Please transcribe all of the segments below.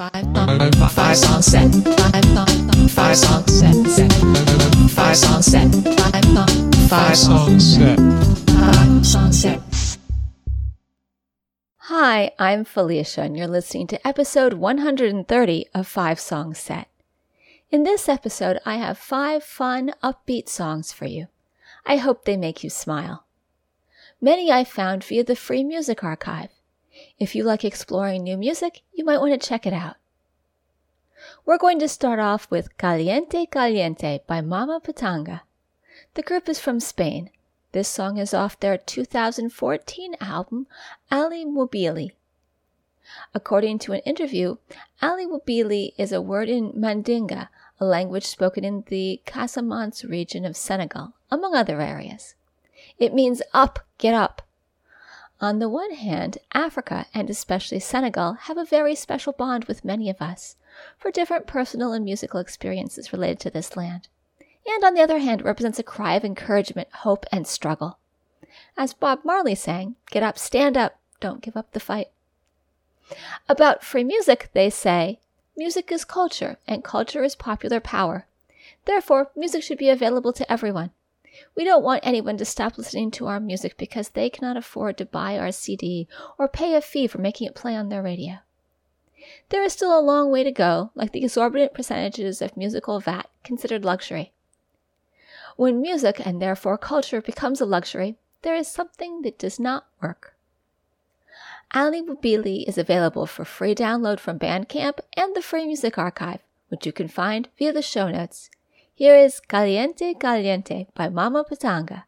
five set, five five song set, set, five song set, five five song set, five song set. Hi, I'm Felicia, and you're listening to episode 130 of Five Song Set. In this episode, I have five fun, upbeat songs for you. I hope they make you smile. Many I found via the Free Music Archive. If you like exploring new music, you might want to check it out. We're going to start off with Caliente Caliente by Mama Pitanga. The group is from Spain. This song is off their 2014 album, Ali Mobili. According to an interview, Ali Mobili is a word in Mandinga, a language spoken in the Casamance region of Senegal, among other areas. It means up, get up. On the one hand, Africa, and especially Senegal, have a very special bond with many of us, for different personal and musical experiences related to this land. And on the other hand, it represents a cry of encouragement, hope, and struggle. As Bob Marley sang, get up, stand up, don't give up the fight. About free music, they say, music is culture, and culture is popular power. Therefore, music should be available to everyone. We don't want anyone to stop listening to our music because they cannot afford to buy our CD or pay a fee for making it play on their radio. There is still a long way to go, like the exorbitant percentages of musical VAT considered luxury. When music, and therefore culture, becomes a luxury, there is something that does not work. Ali Mobili is available for free download from Bandcamp and the Free Music Archive, which you can find via the show notes. Here is Caliente Caliente by Mama Pitanga.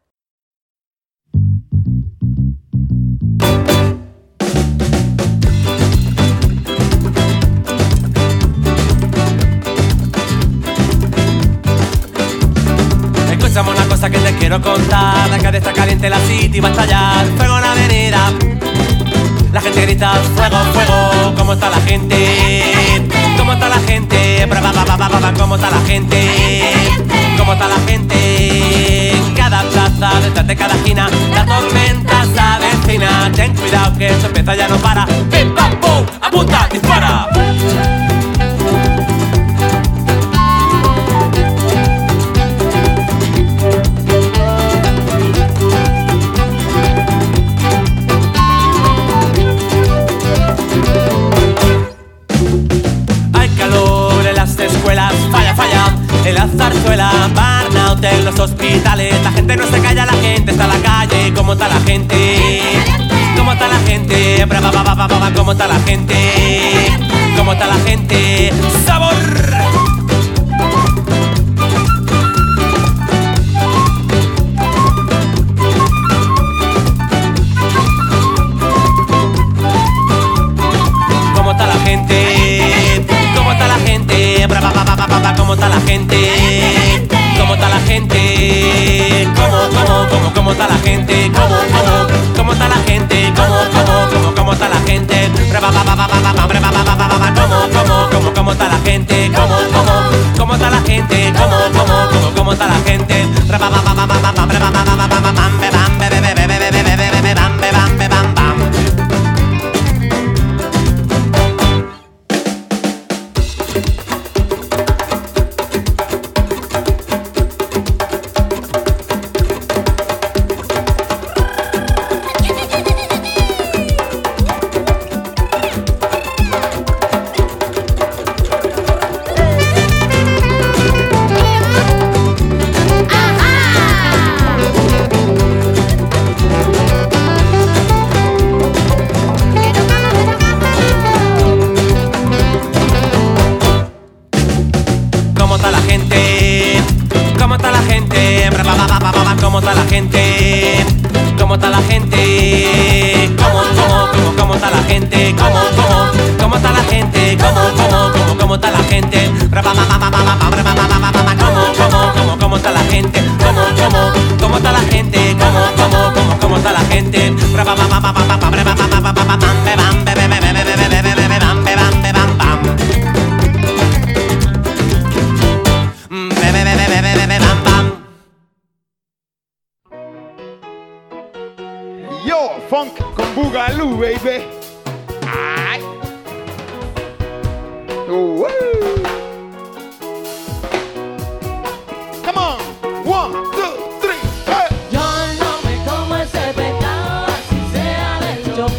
Escúchame una cosa que te quiero contar. La está caliente, la city va a estallar. Fuego en la avenida. La gente grita fuego, fuego. ¿Cómo está la gente? ¿Cómo está la gente? Ba, ba, ba, ba, ¿Cómo está la gente? ¿Cómo está la gente? En cada plaza, detrás de cada esquina, la tormenta se avecina. Ten cuidado que esto empieza ya no para. ¡Pim, pam, pum! ¡Apunta, dispara! En los hospitales La gente no se calla, la gente está en la calle ¿Cómo está la gente? ¿Cómo está la gente? ¿Cómo está la gente? ¿Cómo está la gente? gente? ¿Cómo, cómo, cómo, cómo está la gente? ¿Cómo, cómo, cómo está la gente? ¿Cómo, cómo, cómo, cómo está la gente? ¿Cómo, cómo, cómo, cómo está la gente? ¿Cómo, cómo, cómo está la gente? ¿Cómo, cómo, cómo, cómo está la gente? Ba, ba, ba, ba, ¿Cómo, cómo, cómo, cómo está la gente? ¿Cómo, cómo, cómo está la gente? ¿Cómo, cómo, cómo, cómo está la gente?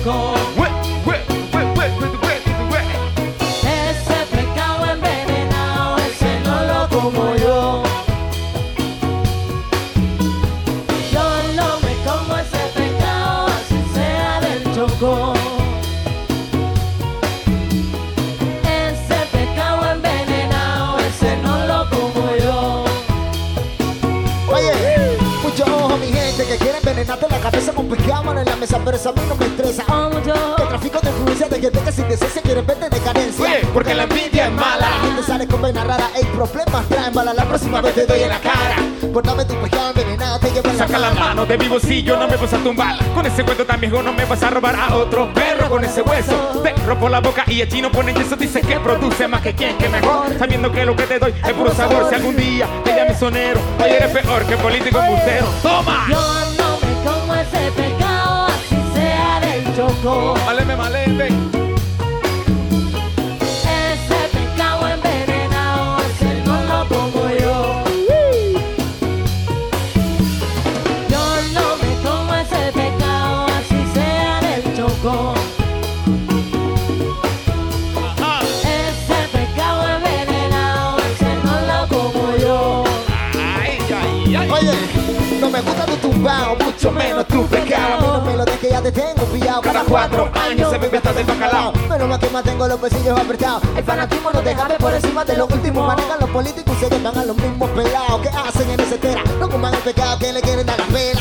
Del de mi bolsillo, no me vas a tumbar. Con ese cuento tan viejo no me vas a robar a otro perro con ese hueso. Te rompo la boca y el chino pone yeso, dice que produce más que quien que mejor. Sabiendo que lo que te doy es puro sabor. Si algún día te llames sonero, oye, eres peor que político embustero. ¡Toma! Yo no me como ese pecado, así sea del choco. Maleme, maleme. Mucho menos tu pecado. A mí no me lo dejes que ya te tengo pillado. Cada cuatro años se bebe hasta del bacalao. Pero más que más tengo los bolsillos apretados. El fanatismo no deja ver por encima de lo último. Manejan los políticos y se llevan a los mismos pelados que hacen en ese tera. No coman el pecado que le quieren dar la pela.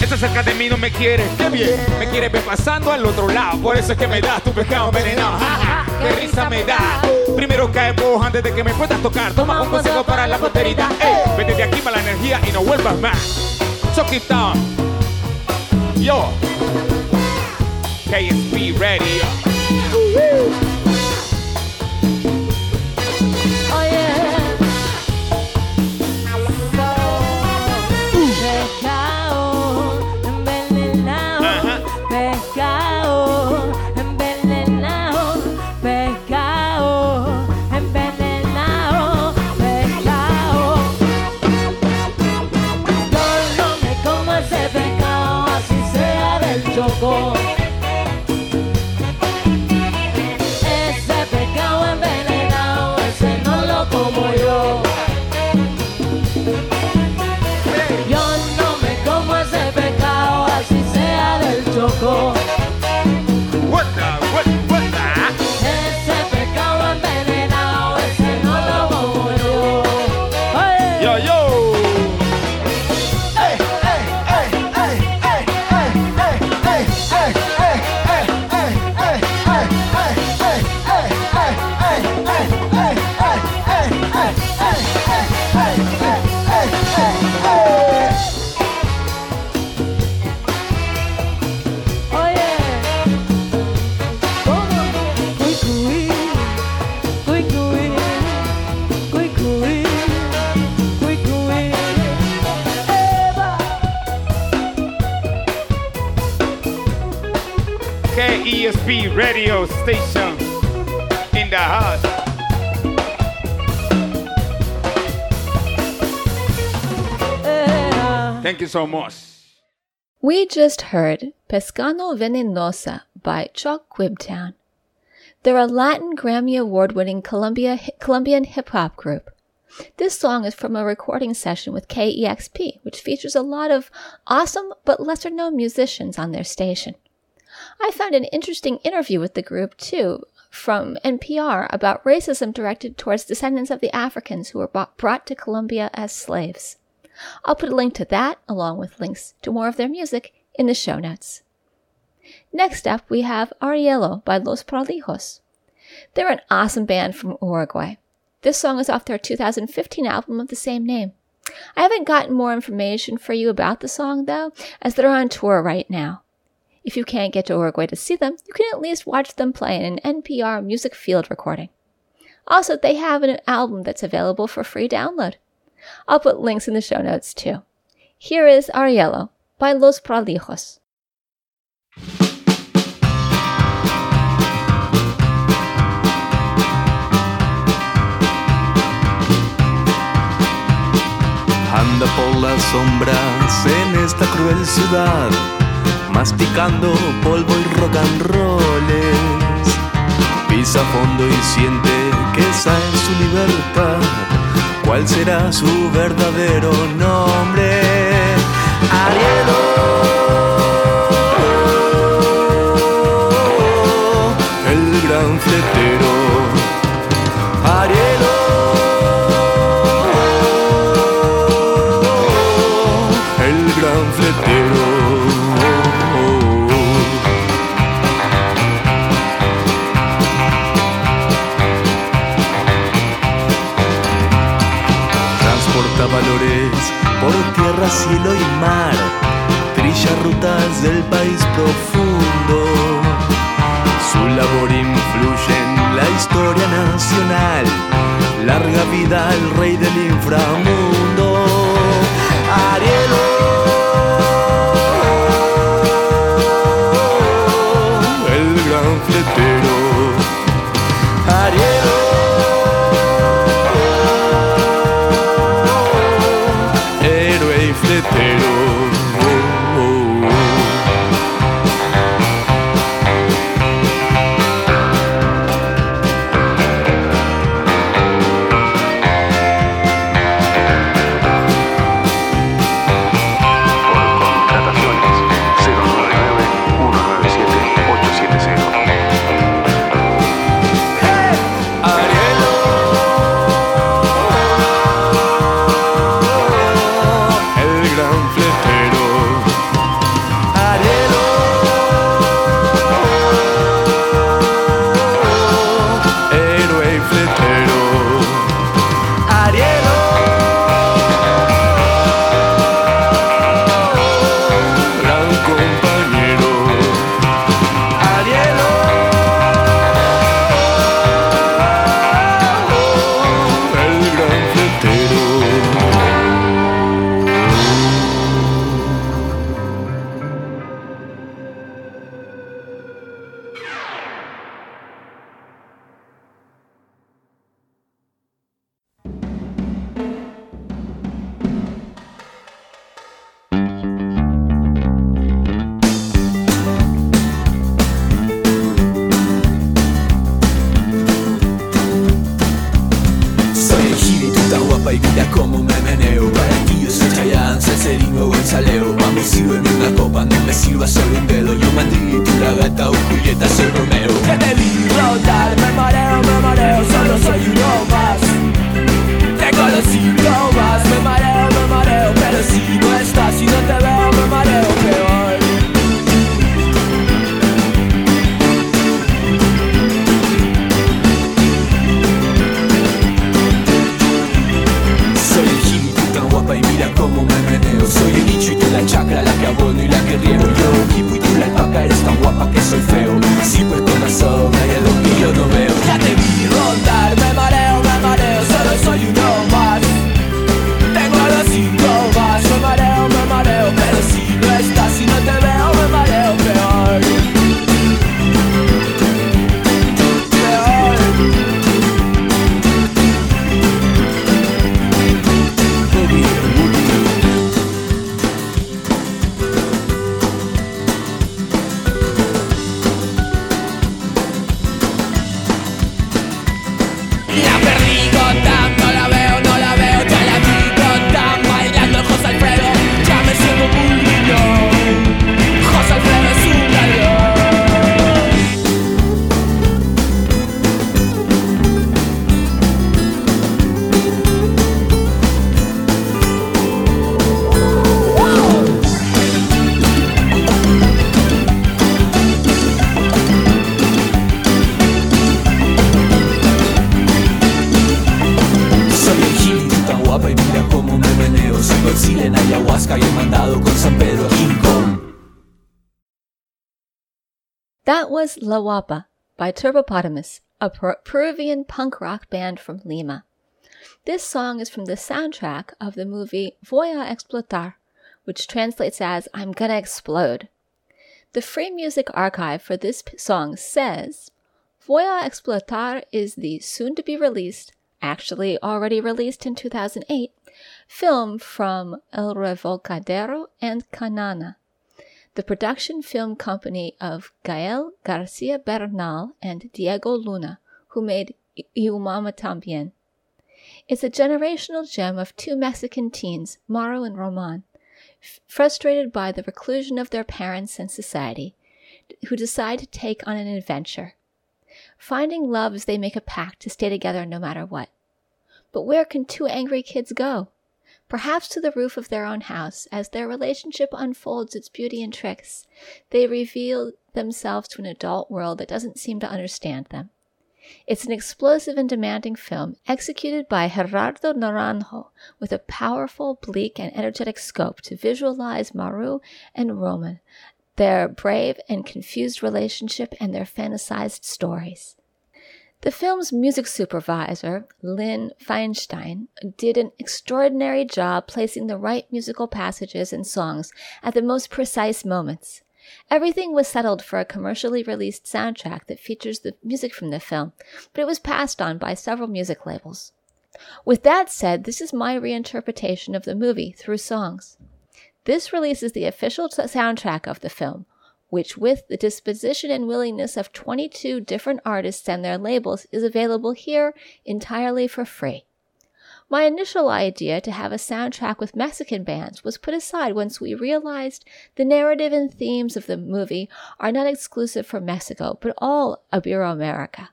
Esta cerca de mí no me quiere. Qué bien. Me quiere ver pasando al otro lado. Por eso es que me das tu pescado envenenado. Ja, ja, Qué risa me da. Primero cae vos antes de que me puedas tocar. Toma un consejo para la posteridad. Ey, vete de aquí para la energía y no vuelvas más. Chuck it down. Yo. KSP Radio. Station in the house. Thank you so much. We just heard Pescao Envenenao by ChocQuibTown. They're a Latin Grammy Award winning Columbia, Colombian hip hop group. This song is from a recording session with KEXP, which features a lot of awesome but lesser known musicians on their station. I found an interesting interview with the group, too, from NPR about racism directed towards descendants of the Africans who were brought to Colombia as slaves. I'll put a link to that, along with links to more of their music, in the show notes. Next up, we have Arielo by Los Prolijos. They're an awesome band from Uruguay. This song is off their 2015 album of the same name. I haven't gotten more information for you about the song, though, as they're on tour right now. If you can't get to Uruguay to see them, you can at least watch them play in an NPR music field recording. Also, they have an album that's available for free download. I'll put links in the show notes too. Here is Ariello by Los Prolijos. Anda por las sombras en esta cruel ciudad masticando polvo y rock and. Pisa a fondo y siente que esa es su libertad. ¿Cuál será su verdadero nombre? cielo y mar, trilla rutas del país profundo. Su labor influye en la historia nacional, larga vida al rey del inframundo. was La Wapa by Turbopótamos, a Peruvian punk rock band from Lima. This song is from the soundtrack of the movie Voy a Explotar, which translates as I'm Gonna Explode. The Free Music Archive for this p- song says Voy a Explotar is the soon to be released, actually already released in 2008, film from El Revolcadero and Canana the production film company of Gael Garcia Bernal and Diego Luna, who made Y Tambien. It's a generational gem of two Mexican teens, Maru and Roman, f- frustrated by the reclusion of their parents and society, who decide to take on an adventure. Finding love as they make a pact to stay together no matter what. But where can two angry kids go? Perhaps to the roof of their own house, as their relationship unfolds its beauty and tricks, they reveal themselves to an adult world that doesn't seem to understand them. It's an explosive and demanding film executed by Gerardo Naranjo with a powerful, bleak, and energetic scope to visualize Maru and Roman, their brave and confused relationship, and their fantasized stories. The film's music supervisor, Lynn Fainchtein, did an extraordinary job placing the right musical passages and songs at the most precise moments. Everything was settled for a commercially released soundtrack that features the music from the film, but it was passed on by several music labels. With that said, this is my reinterpretation of the movie through songs. This releases the official soundtrack of the film, which, with the disposition and willingness of 22 different artists and their labels, is available here entirely for free. My initial idea to have a soundtrack with Mexican bands was put aside once we realized the narrative and themes of the movie are not exclusive for Mexico, but all Iberoamerica.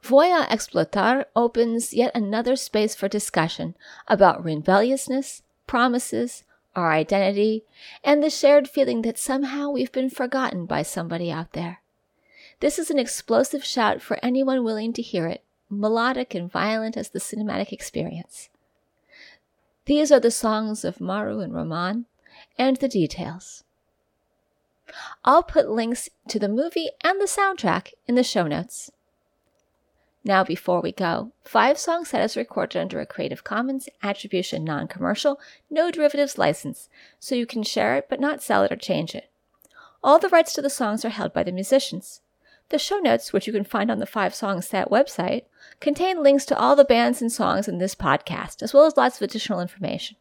Voy a Explotar opens yet another space for discussion about rebelliousness, promises, our identity, and the shared feeling that somehow we've been forgotten by somebody out there. This is an explosive shout for anyone willing to hear it, melodic and violent as the cinematic experience. These are the songs of Maru and Roman, and the details. I'll put links to the movie and the soundtrack in the show notes. Now, before we go, Five Song Set is recorded under a Creative Commons Attribution Non Commercial, No Derivatives license, so you can share it but not sell it or change it. All the rights to the songs are held by the musicians. The show notes, which you can find on the Five Song Set website, contain links to all the bands and songs in this podcast, as well as lots of additional information.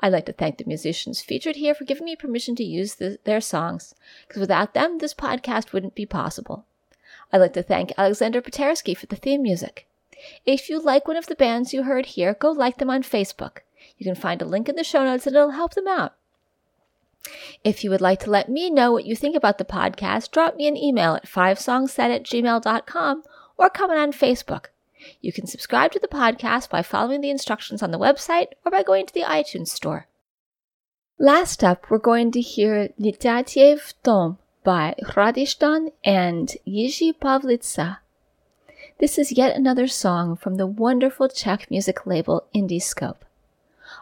I'd like to thank the musicians featured here for giving me permission to use the, their songs, because without them, this podcast wouldn't be possible. I'd like to thank Alexander Patersky for the theme music. If you like one of the bands you heard here, go like them on Facebook. You can find a link in the show notes and it'll help them out. If you would like to let me know what you think about the podcast, drop me an email at fivesongset at gmail.com or comment on Facebook. You can subscribe to the podcast by following the instructions on the website or by going to the iTunes store. Last up, we're going to hear Litatie Tom by Hradistan and Jiří Pavlica. This is yet another song from the wonderful Czech music label Indies Scope.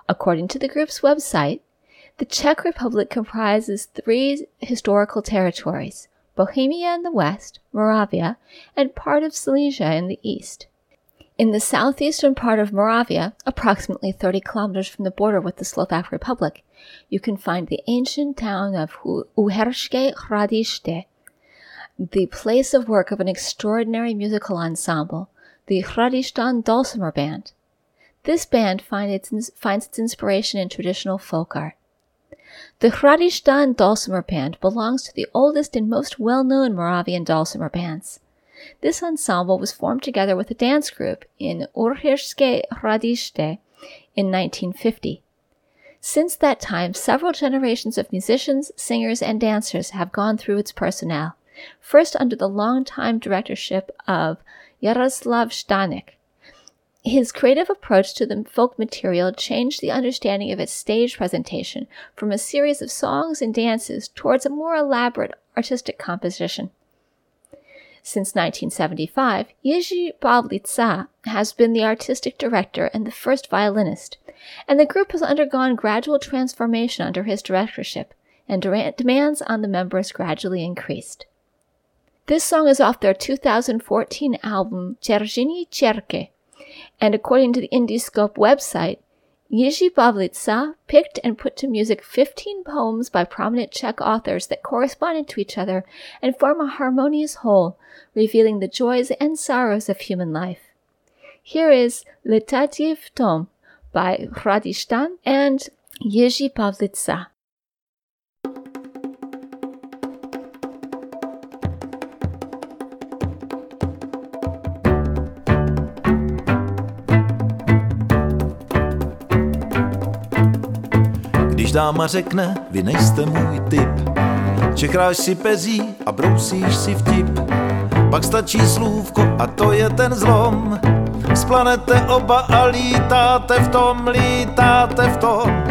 According to the group's website, the Czech Republic comprises three historical territories Bohemia in the west, Moravia, and part of Silesia in the east. In the southeastern part of Moravia, approximately 30 kilometers from the border with the Slovak Republic, you can find the ancient town of Uherské Hradiště, the place of work of an extraordinary musical ensemble, the Hradistan Dulcimer Band. This band find its, finds its inspiration in traditional folk art. The Hradistan Dulcimer Band belongs to the oldest and most well-known Moravian dulcimer bands. This ensemble was formed together with a dance group in Uherské Hradiště in 1950. Since that time, several generations of musicians, singers, and dancers have gone through its personnel, first under the long-time directorship of Jaroslav Stanek. His creative approach to the folk material changed the understanding of its stage presentation from a series of songs and dances towards a more elaborate artistic composition. Since 1975, Jiří Pavlica has been the artistic director and the first violinist, and the group has undergone gradual transformation under his directorship, and demands on the members gradually increased. This song is off their 2014 album Czerjiny Czerke, and according to the Indies Scope website, Jiří Pavlica picked and put to music 15 poems by prominent Czech authors that corresponded to each other and form a harmonious whole, revealing the joys and sorrows of human life. Here is Litatie v Tom by Hradistan and Jiří Pavlica. Dáma řekne, vy nejste můj typ, čekráš si pezí a brousíš si vtip. Pak stačí slůvko a to je ten zlom. Splanete oba a lítáte v tom, lítáte v tom.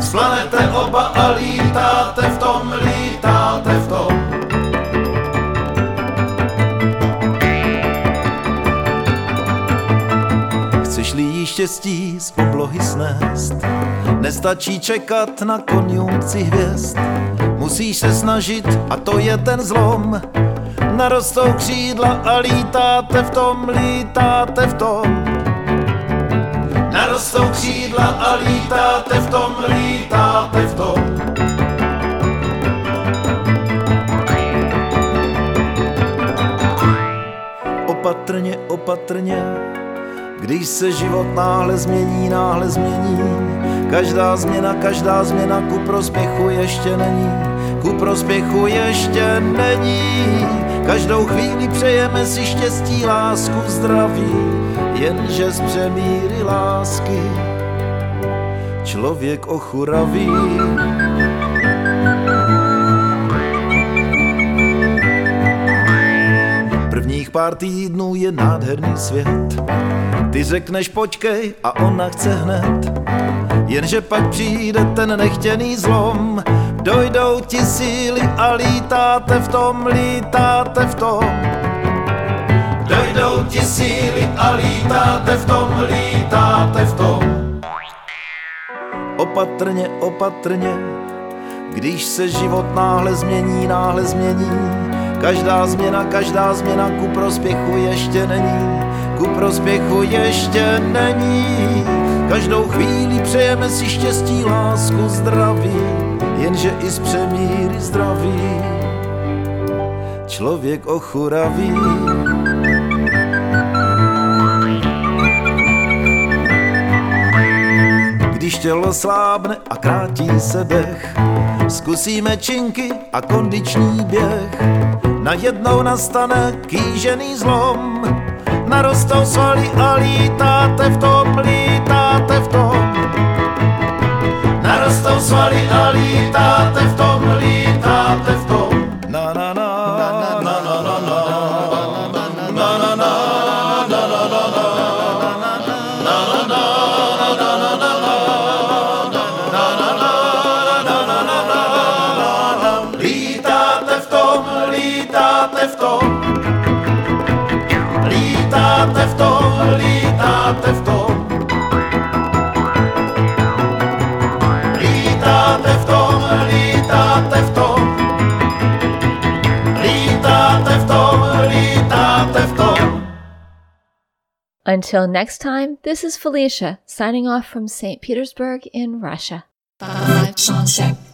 Splanete oba a lítáte v tom, lítáte v tom. Štěstí z oblohy snést, nestačí čekat na konjunkci hvězd. Musíš se snažit a to je ten zlom. Narostou křídla a lítáte v tom, lítáte v tom. Narostou křídla a lítáte v tom, lítáte v tom. Opatrně, opatrně, když se život náhle změní, náhle změní. Každá změna, každá změna ku prospěchu ještě není, ku prospěchu ještě není. Každou chvíli přejeme si štěstí, lásku, zdraví, jenže z přemíry lásky člověk ochuraví. Prvních pár týdnů je nádherný svět. Ty řekneš počkej a ona chce hned. Jenže pak přijde ten nechtěný zlom. Dojdou ti síly a lítáte v tom, lítáte v tom. Dojdou ti síly a lítáte v tom, lítáte v tom. Opatrně, opatrně, když se život náhle změní, náhle změní. Každá změna, každá změna ku prospěchu ještě není, ku prospěchu ještě není. Každou chvíli přejeme si štěstí, lásku, zdraví, jenže i z přemíry zdraví člověk ochuraví. Když tělo slábne a krátí se dech, zkusíme činky a kondiční běh. Najednou nastane kýžený zlom, narostou svaly a lítáte v tom, lítáte v tom. Narostou svaly a lítáte v tom, lítáte Until next time, this is Felicia signing off from St. Petersburg in Russia. Set.